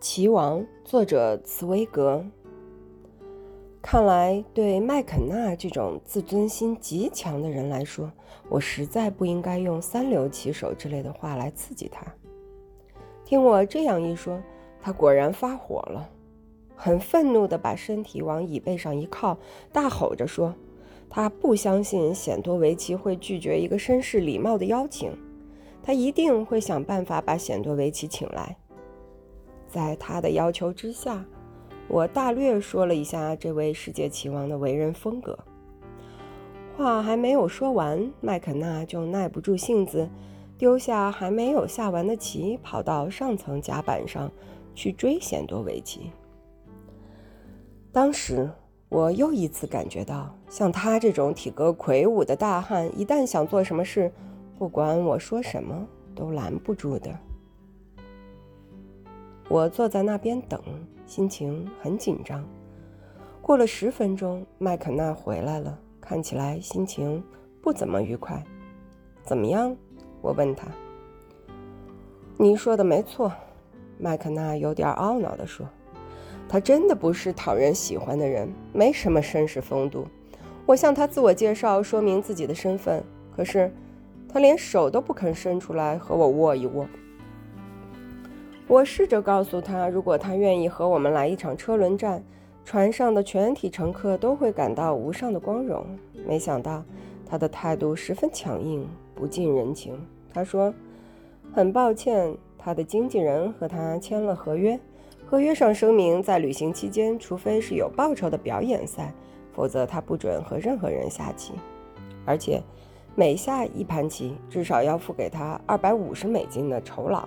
棋王，作者茨威格。看来，对麦肯纳这种自尊心极强的人来说，我实在不应该用“三流棋手”之类的话来刺激他。听我这样一说，他果然发火了，很愤怒地把身体往椅背上一靠，大吼着说：“他不相信显多维奇会拒绝一个绅士礼貌的邀请，他一定会想办法把显多维奇请来。”在他的要求之下，我大略说了一下这位世界棋王的为人风格。话还没有说完，麦肯纳就耐不住性子，丢下还没有下完的棋，跑到上层甲板上去追显多维奇。当时我又一次感觉到，像他这种体格魁梧的大汉，一旦想做什么事，不管我说什么，都拦不住的。我坐在那边等，心情很紧张。过了十分钟，麦肯纳回来了，看起来心情不怎么愉快。怎么样？我问他。你说的没错，麦肯纳有点懊恼地说：“他真的不是讨人喜欢的人，没什么绅士风度。我向他自我介绍，说明自己的身份，可是他连手都不肯伸出来和我握一握。”我试着告诉他，如果他愿意和我们来一场车轮战，船上的全体乘客都会感到无上的光荣。没想到他的态度十分强硬，不近人情。他说：“很抱歉，他的经纪人和他签了合约，合约上声明，在旅行期间，除非是有报酬的表演赛，否则他不准和任何人下棋。而且每下一盘棋，至少要付给他二百五十美金的酬劳。”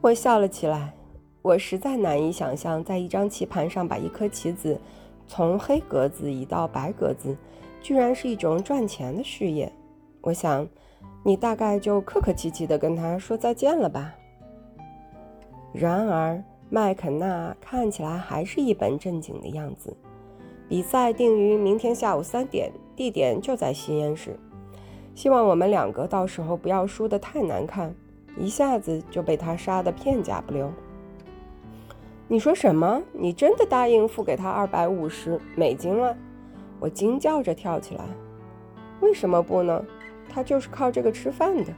我笑了起来，我实在难以想象，在一张棋盘上把一颗棋子从黑格子移到白格子，居然是一种赚钱的事业。我想，你大概就客客气气地跟他说再见了吧。然而，麦肯纳看起来还是一本正经的样子。比赛定于明天下午三点，地点就在吸烟室。希望我们两个到时候不要输得太难看。一下子就被他杀得片甲不留。你说什么？你真的答应付给他二百五十美金了？我惊叫着跳起来。为什么不呢？他就是靠这个吃饭的。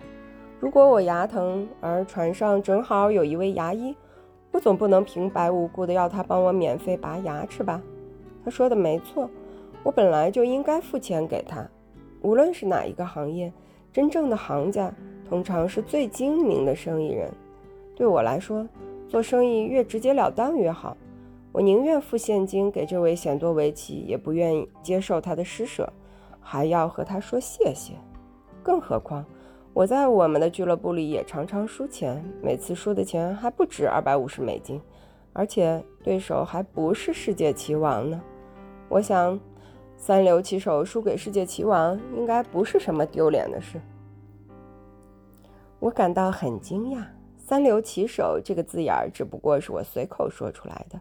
如果我牙疼，而船上正好有一位牙医，我总不能平白无故的要他帮我免费拔牙齿吧？他说的没错，我本来就应该付钱给他。无论是哪一个行业，真正的行家。通常是最精明的生意人。对我来说，做生意越直截了当越好。我宁愿付现金给这位显多维奇，也不愿意接受他的施舍，还要和他说谢谢。更何况，我在我们的俱乐部里也常常输钱，每次输的钱还不止二百五十美金，而且对手还不是世界棋王呢。我想，三流棋手输给世界棋王，应该不是什么丢脸的事。我感到很惊讶，“三流棋手”这个字眼儿只不过是我随口说出来的，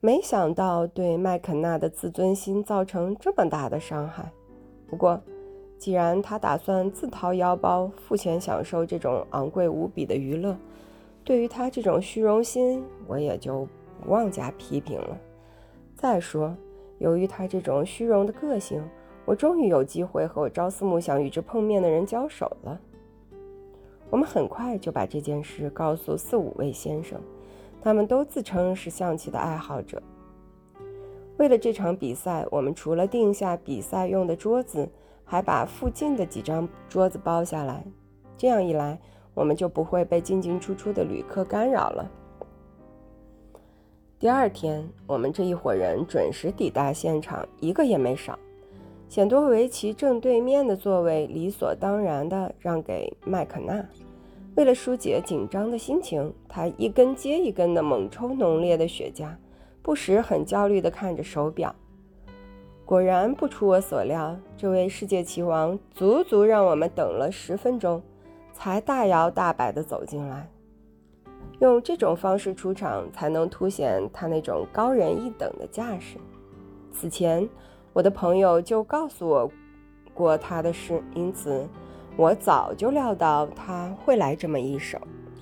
没想到对麦肯纳的自尊心造成这么大的伤害。不过，既然他打算自掏腰包付钱享受这种昂贵无比的娱乐，对于他这种虚荣心，我也就不妄加批评了。再说，由于他这种虚荣的个性，我终于有机会和我朝思暮想与之碰面的人交手了。我们很快就把这件事告诉四五位先生，他们都自称是象棋的爱好者。为了这场比赛，我们除了定下比赛用的桌子，还把附近的几张桌子包下来。这样一来，我们就不会被进进出出的旅客干扰了。第二天，我们这一伙人准时抵达现场，一个也没少。显多维奇正对面的座位理所当然地让给麦肯纳。为了疏解紧张的心情，他一根接一根地猛抽浓烈的雪茄，不时很焦虑地看着手表。果然不出我所料，这位世界棋王足足让我们等了十分钟，才大摇大摆地走进来。用这种方式出场，才能凸显他那种高人一等的架势。此前。我的朋友就告诉我过他的事，因此我早就料到他会来这么一手。